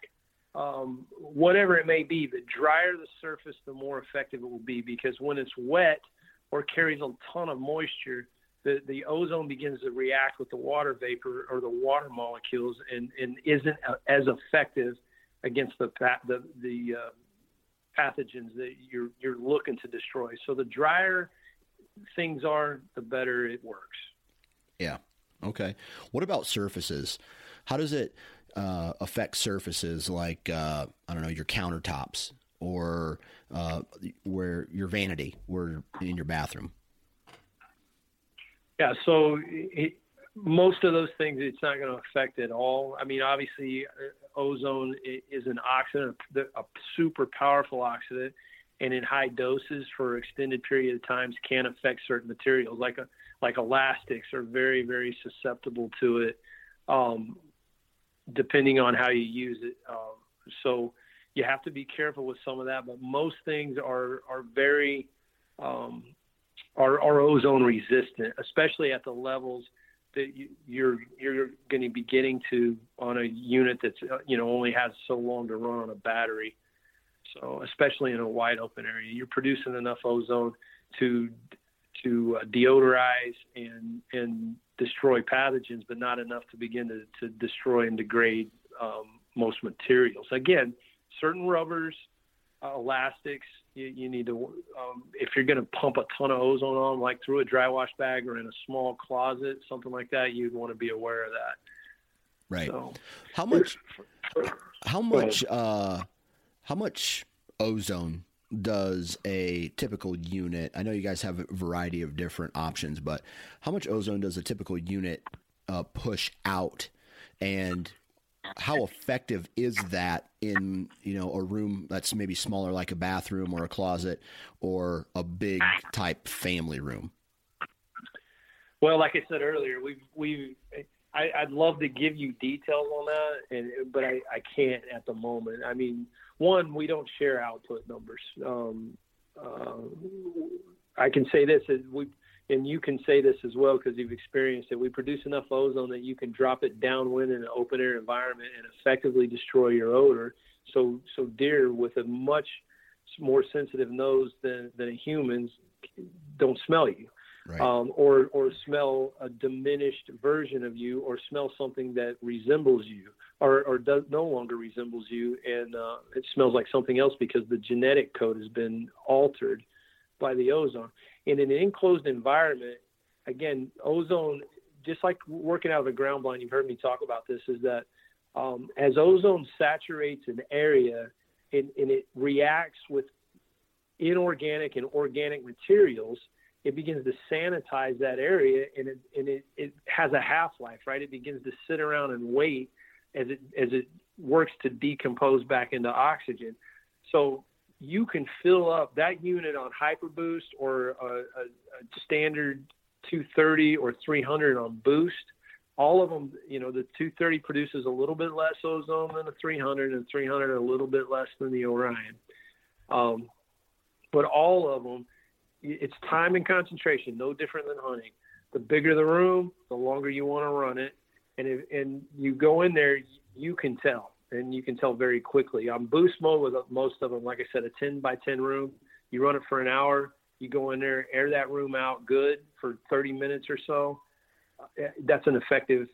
um, whatever it may be, the drier the surface, the more effective it will be because when it's wet or carries a ton of moisture, the, the ozone begins to react with the water vapor or the water molecules and, and isn't as effective against the the, the uh, pathogens that you're you're looking to destroy. So the drier things are, the better it works. Yeah. Okay. What about surfaces? How does it uh, affect surfaces like uh, I don't know your countertops? or uh, where your vanity were in your bathroom? Yeah, so it, most of those things it's not going to affect at all. I mean, obviously, uh, ozone is an oxidant, a super powerful oxidant, and in high doses for extended period of times can affect certain materials, like a, like elastics are very very susceptible to it, um, depending on how you use it. Um, so you have to be careful with some of that, but most things are are very um, are, are ozone resistant, especially at the levels that you, you're you're going to be getting to on a unit that's you know only has so long to run on a battery. So especially in a wide open area, you're producing enough ozone to to uh, deodorize and and destroy pathogens, but not enough to begin to, to destroy and degrade um, most materials. Again, certain rubbers, uh, elastics, you, you, need to, um, if you're going to pump a ton of ozone on, like through a dry wash bag or in a small closet, something like that, you'd want to be aware of that. Right. So, how much, how much, uh, how much ozone does a typical unit? I know you guys have a variety of different options, but how much ozone does a typical unit uh, push out? And how effective is that in you know a room that's maybe smaller like a bathroom or a closet or a big type family room? Well like i said earlier we've we've I, would love to give you details on that and but I, I can't at the moment. I mean one we don't share output numbers. Um, uh, i can say this is we and you can say this as well because you've experienced it. We produce enough ozone that you can drop it downwind in an open air environment and effectively destroy your odor. So, so deer with a much more sensitive nose than than a human's don't smell you, right. um, or or smell a diminished version of you, or smell something that resembles you, or or does no longer resembles you, and uh, it smells like something else because the genetic code has been altered by the ozone in an enclosed environment, again, ozone, just like working out of a ground blind, you've heard me talk about this, is that um, as ozone saturates an area and, and, it reacts with inorganic and organic materials, it begins to sanitize that area and it, and it, it has a half life, right? It begins to sit around and wait as it, as it works to decompose back into oxygen. So you can fill up that unit on Hyperboost or a, a, a standard 230 or 300 on Boost. All of them, you know, the 230 produces a little bit less ozone than the 300, and 300 a little bit less than the Orion. Um, but all of them, it's time and concentration, no different than hunting. The bigger the room, the longer you want to run it, and if, and you go in there, you can tell and you can tell very quickly. On boost mode with most of them, like I said, a 10 by 10 room, you run it for an hour, you go in there, air that room out good for 30 minutes or so. Uh, that's an effective,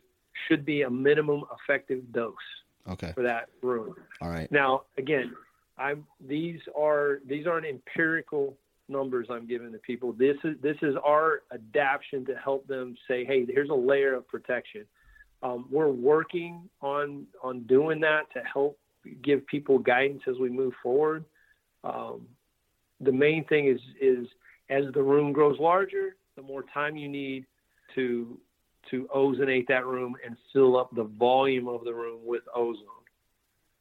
should be a minimum effective dose. Okay. For that room. All right. Now, again, I'm these are these aren't empirical numbers I'm giving to people. This is this is our adaptation to help them say, hey, here's a layer of protection. Um, we're working on on doing that to help give people guidance as we move forward. Um, the main thing is is as the room grows larger, the more time you need to to ozonate that room and fill up the volume of the room with ozone.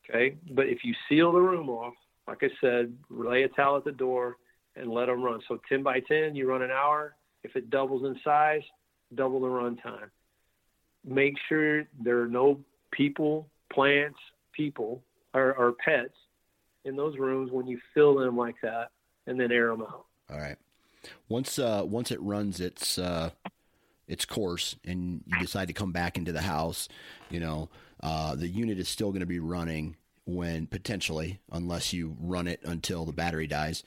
Okay, but if you seal the room off like I said, lay a towel at the door and let them run. So 10 by 10, you run an hour. If it doubles in size, double the run time. Make sure there are no people, plants, people, or, or pets in those rooms when you fill them like that, and then air them out. All right. Once uh, once it runs its uh, its course, and you decide to come back into the house, you know uh, the unit is still going to be running when potentially, unless you run it until the battery dies.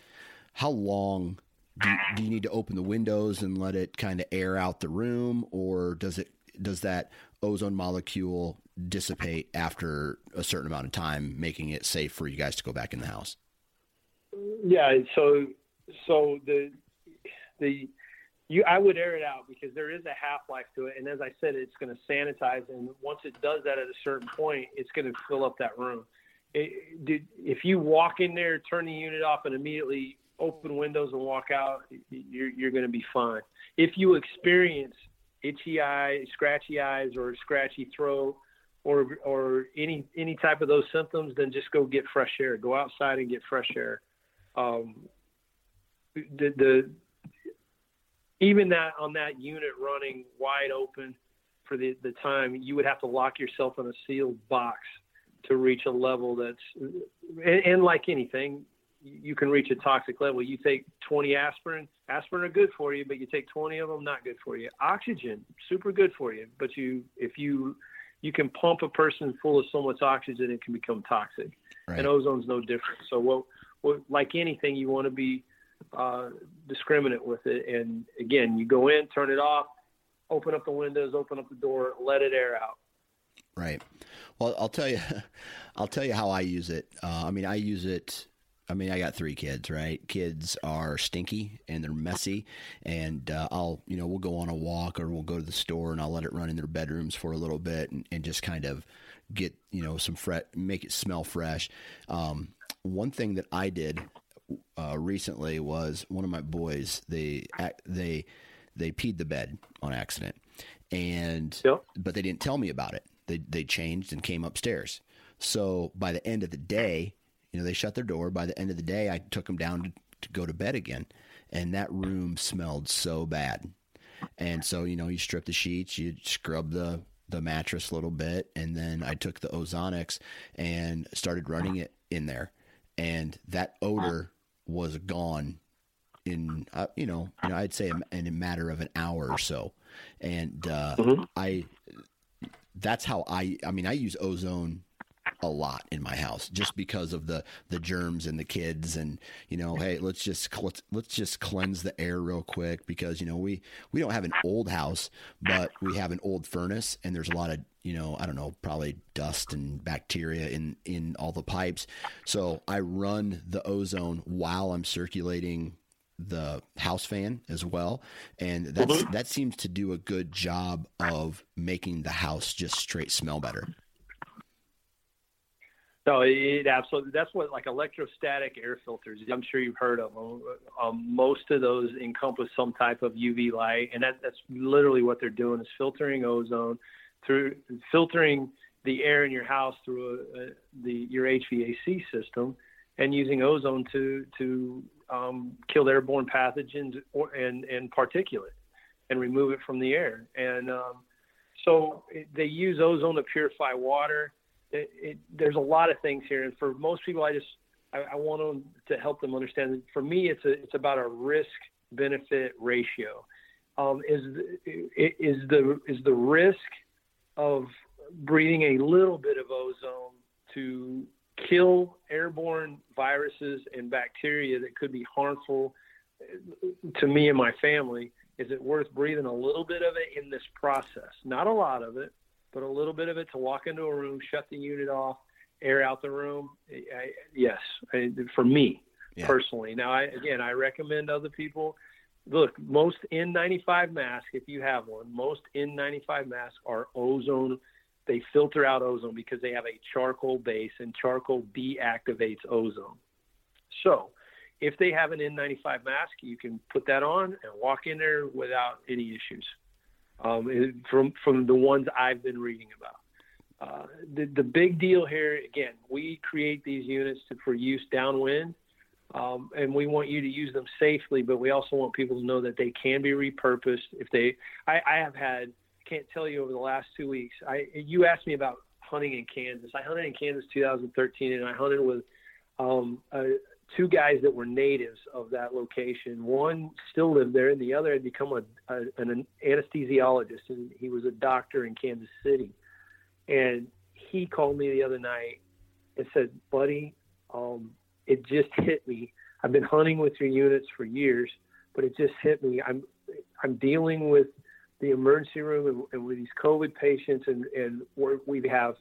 How long do you, do you need to open the windows and let it kind of air out the room, or does it does that ozone molecule dissipate after a certain amount of time, making it safe for you guys to go back in the house? Yeah. So so the the you I would air it out because there is a half life to it, and as I said, it's going to sanitize, and once it does that at a certain point, it's going to fill up that room. It, if you walk in there, turn the unit off, and immediately open windows and walk out, you're, you're going to be fine. If you experience itchy eyes, scratchy eyes, or scratchy throat, or or any any type of those symptoms, then just go get fresh air. Go outside and get fresh air. Um, the, the even that on that unit running wide open for the, the time, you would have to lock yourself in a sealed box to reach a level that's, and, and like anything, you can reach a toxic level. You take 20 aspirin, aspirin are good for you, but you take 20 of them, not good for you. Oxygen, super good for you, but you, if you, you can pump a person full of so much oxygen, it can become toxic. Right. And ozone's no different. So what, what, like anything, you want to be uh, discriminate with it. And again, you go in, turn it off, open up the windows, open up the door, let it air out. Right. Well, I'll tell you, I'll tell you how I use it. Uh, I mean, I use it. I mean, I got three kids, right? Kids are stinky and they're messy, and uh, I'll, you know, we'll go on a walk or we'll go to the store and I'll let it run in their bedrooms for a little bit and, and just kind of get, you know, some fresh, make it smell fresh. Um, one thing that I did uh, recently was one of my boys. They they they peed the bed on accident, and yep. but they didn't tell me about it. They they changed and came upstairs. So by the end of the day, you know, they shut their door. By the end of the day, I took them down to, to go to bed again, and that room smelled so bad. And so you know, you strip the sheets, you scrub the the mattress a little bit, and then I took the Ozonics and started running it in there, and that odor was gone in uh, you know you know I'd say in a matter of an hour or so, and uh, mm-hmm. I that's how I I mean I use ozone a lot in my house just because of the the germs and the kids and you know hey let's just let's let's just cleanse the air real quick because you know we we don't have an old house but we have an old furnace and there's a lot of you know I don't know probably dust and bacteria in in all the pipes. So I run the ozone while I'm circulating the house fan as well. And that's that seems to do a good job of making the house just straight smell better no, it absolutely. That's what like electrostatic air filters. I'm sure you've heard of them. Um, most of those encompass some type of UV light, and that, that's literally what they're doing is filtering ozone through filtering the air in your house through a, a, the your HVAC system, and using ozone to to um, kill airborne pathogens or, and and particulate, and remove it from the air. And um, so they use ozone to purify water it, it, there's a lot of things here, and for most people, I just I, I want them to help them understand. That for me, it's a it's about a risk benefit ratio. Um, is is the is the risk of breathing a little bit of ozone to kill airborne viruses and bacteria that could be harmful to me and my family is it worth breathing a little bit of it in this process not a lot of it but a little bit of it to walk into a room, shut the unit off, air out the room. I, yes, I, for me yeah. personally. Now, I, again, I recommend other people. Look, most N95 masks, if you have one, most N95 masks are ozone. They filter out ozone because they have a charcoal base, and charcoal deactivates ozone. So, if they have an N95 mask, you can put that on and walk in there without any issues um, from from the ones I've been reading about. uh, the the big deal here again, we create these units to, for use downwind. Um, and we want you to use them safely, but we also want people to know that they can be repurposed. If they, I, I have had, can't tell you over the last two weeks. I you asked me about hunting in Kansas. I hunted in Kansas 2013, and I hunted with um, uh, two guys that were natives of that location. One still lived there, and the other had become a, a, an anesthesiologist, and he was a doctor in Kansas City. And he called me the other night and said, "Buddy, um, it just hit me. I've been hunting with your units for years, but it just hit me. I'm I'm dealing with the emergency room and, and with these COVID patients, and and we have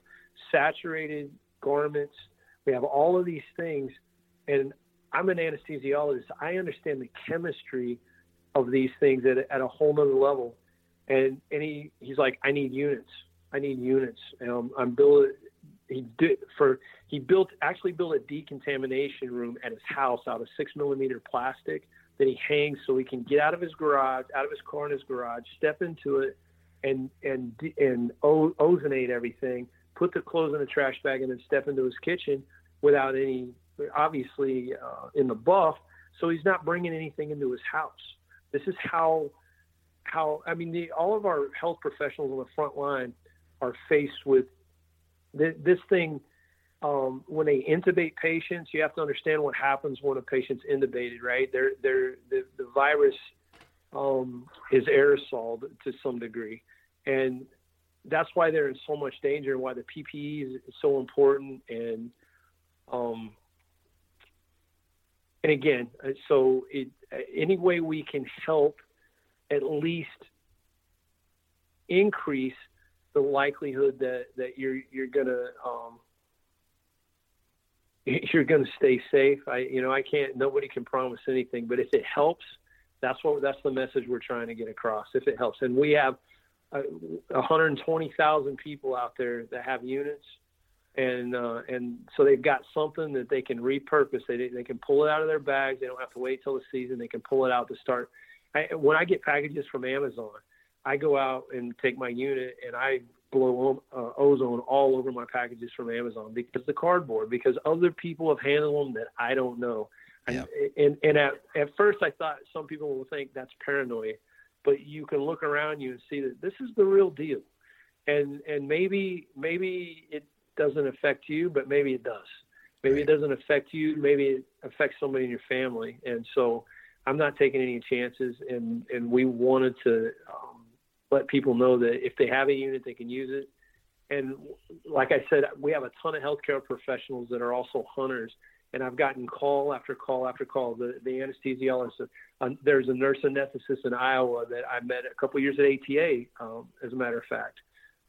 saturated garments. We have all of these things, and I'm an anesthesiologist. I understand the chemistry of these things at, at a whole nother level. And and he he's like, I need units. I need units. Um, I'm building. He did for he built actually built a decontamination room at his house out of six millimeter plastic that he hangs so he can get out of his garage, out of his car in his garage, step into it, and and and ozonate everything. Put the clothes in a trash bag and then step into his kitchen without any obviously uh, in the buff, so he's not bringing anything into his house. This is how how I mean the, all of our health professionals on the front line are faced with th- this thing. Um, when they intubate patients, you have to understand what happens when a patient's intubated, right? They're, they're, the, the virus um, is aerosol to some degree. And that's why they're in so much danger and why the PPE is so important. And um, and again, uh, so it, uh, any way we can help at least increase the likelihood that, that you're you're gonna um, you're gonna stay safe. I you know I can't nobody can promise anything, but if it helps, that's what that's the message we're trying to get across. If it helps, and we have uh, 120,000 people out there that have units and uh, and so they've got something that they can repurpose. They they can pull it out of their bags. They don't have to wait till the season. They can pull it out to start. I, when I get packages from Amazon, I go out and take my unit and I blow uh, ozone all over my packages from Amazon because the cardboard because other people have handled them that I don't know. Yeah. And and at at first I thought some people will think that's paranoia, but you can look around you and see that this is the real deal. And and maybe maybe it doesn't affect you, but maybe it does. Maybe right. it doesn't affect you. Maybe it affects somebody in your family. And so I'm not taking any chances. And, and we wanted to um, let people know that if they have a unit, they can use it. And like I said, we have a ton of healthcare professionals that are also hunters. And I've gotten call after call after call. The, the anesthesiologist, uh, there's a nurse anesthetist in Iowa that I met a couple years at ATA, um, as a matter of fact.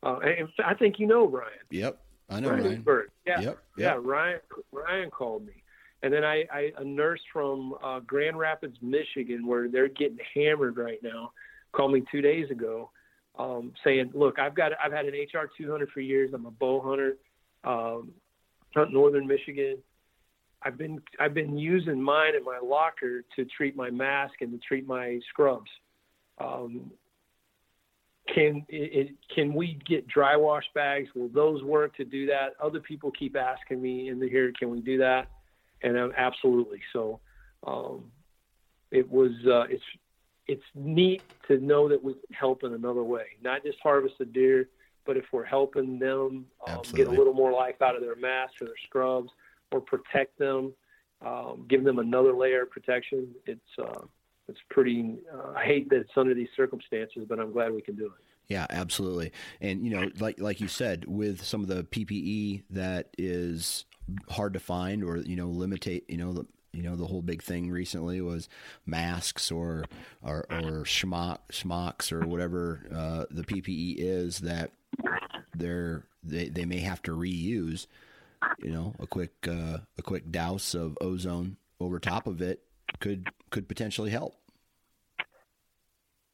Uh, and I think you know Ryan. Yep. I know Ryan. Yeah, yep, yep. yeah. Ryan Ryan called me, and then I, I a nurse from uh, Grand Rapids, Michigan, where they're getting hammered right now, called me two days ago, um, saying, "Look, I've got I've had an HR 200 for years. I'm a bow hunter, um, hunt northern Michigan. I've been I've been using mine in my locker to treat my mask and to treat my scrubs. Um, can it, can we get dry wash bags? Will those work to do that? Other people keep asking me in the here, can we do that? And um, absolutely. So um, it was uh, it's it's neat to know that we can help in another way, not just harvest the deer, but if we're helping them um, get a little more life out of their masks or their scrubs, or protect them, um, give them another layer of protection. It's uh, it's pretty. Uh, I hate that it's under these circumstances, but I'm glad we can do it. Yeah, absolutely. And you know, like like you said, with some of the PPE that is hard to find, or you know, limitate. You know, the you know the whole big thing recently was masks or or, or schmock, smocks or whatever uh, the PPE is that they're they, they may have to reuse. You know, a quick uh, a quick douse of ozone over top of it could could potentially help.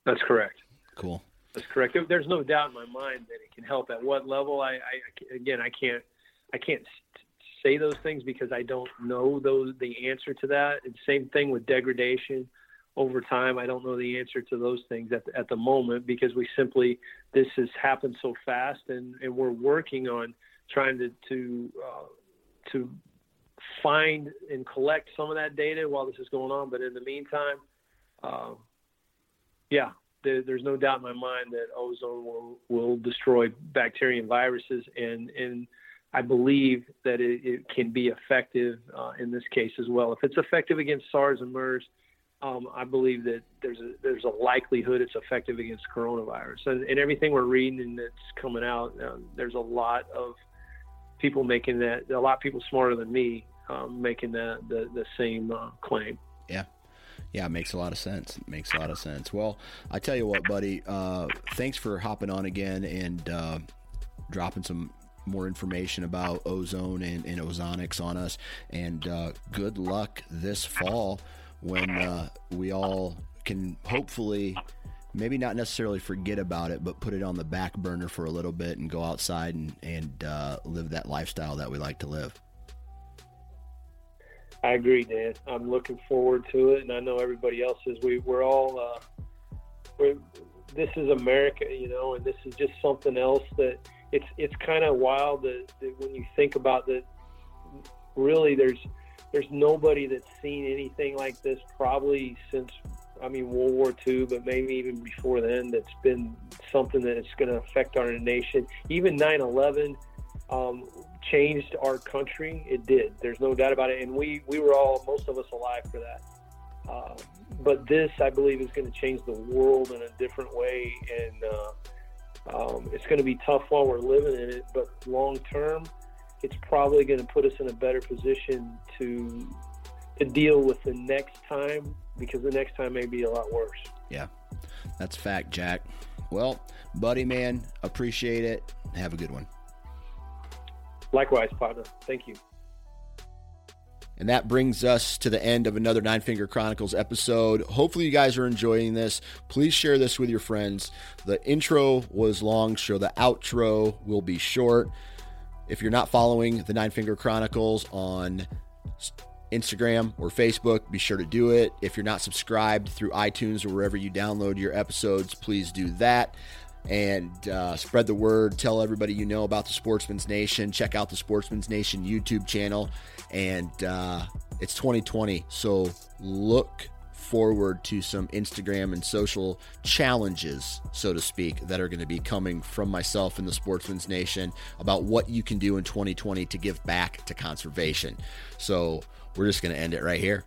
That's correct. Cool. That's correct. There's no doubt in my mind that it can help. At what level? I, I again, I can't, I can't say those things because I don't know those the answer to that. And same thing with degradation. over time. I don't know the answer to those things at the, at the moment because we simply this has happened so fast, and, and we're working on trying to to uh, to find and collect some of that data while this is going on. But in the meantime, uh, yeah, there, there's no doubt in my mind that ozone will will destroy bacteria and viruses, and and I believe that it, it can be effective uh, in this case as well. If it's effective against SARS and MERS, um, I believe that there's a there's a likelihood it's effective against coronavirus. And, and everything we're reading and that's coming out, uh, there's a lot of people making that a lot of people smarter than me um, making the the, the same uh, claim. Yeah. Yeah, it makes a lot of sense. It makes a lot of sense. Well, I tell you what, buddy. Uh, thanks for hopping on again and uh, dropping some more information about ozone and, and ozonics on us. And uh, good luck this fall when uh, we all can hopefully maybe not necessarily forget about it, but put it on the back burner for a little bit and go outside and, and uh, live that lifestyle that we like to live. I agree, Dan. I'm looking forward to it, and I know everybody else is. We we're all uh, we're, this is America, you know, and this is just something else that it's it's kind of wild that, that when you think about that. Really, there's there's nobody that's seen anything like this probably since I mean World War II, but maybe even before then. That's been something that's going to affect our nation. Even 9/11. Um, changed our country. It did. There's no doubt about it. And we, we were all, most of us alive for that. Uh, but this, I believe, is going to change the world in a different way. And uh, um, it's going to be tough while we're living in it. But long term, it's probably going to put us in a better position to to deal with the next time because the next time may be a lot worse. Yeah, that's fact, Jack. Well, buddy, man, appreciate it. Have a good one. Likewise, partner. Thank you. And that brings us to the end of another Nine Finger Chronicles episode. Hopefully, you guys are enjoying this. Please share this with your friends. The intro was long, so the outro will be short. If you're not following the Nine Finger Chronicles on Instagram or Facebook, be sure to do it. If you're not subscribed through iTunes or wherever you download your episodes, please do that and uh, spread the word. Tell everybody you know about the Sportsman's Nation. Check out the Sportsman's Nation YouTube channel. And uh, it's 2020, so look forward to some Instagram and social challenges, so to speak, that are going to be coming from myself and the Sportsman's Nation about what you can do in 2020 to give back to conservation. So we're just going to end it right here.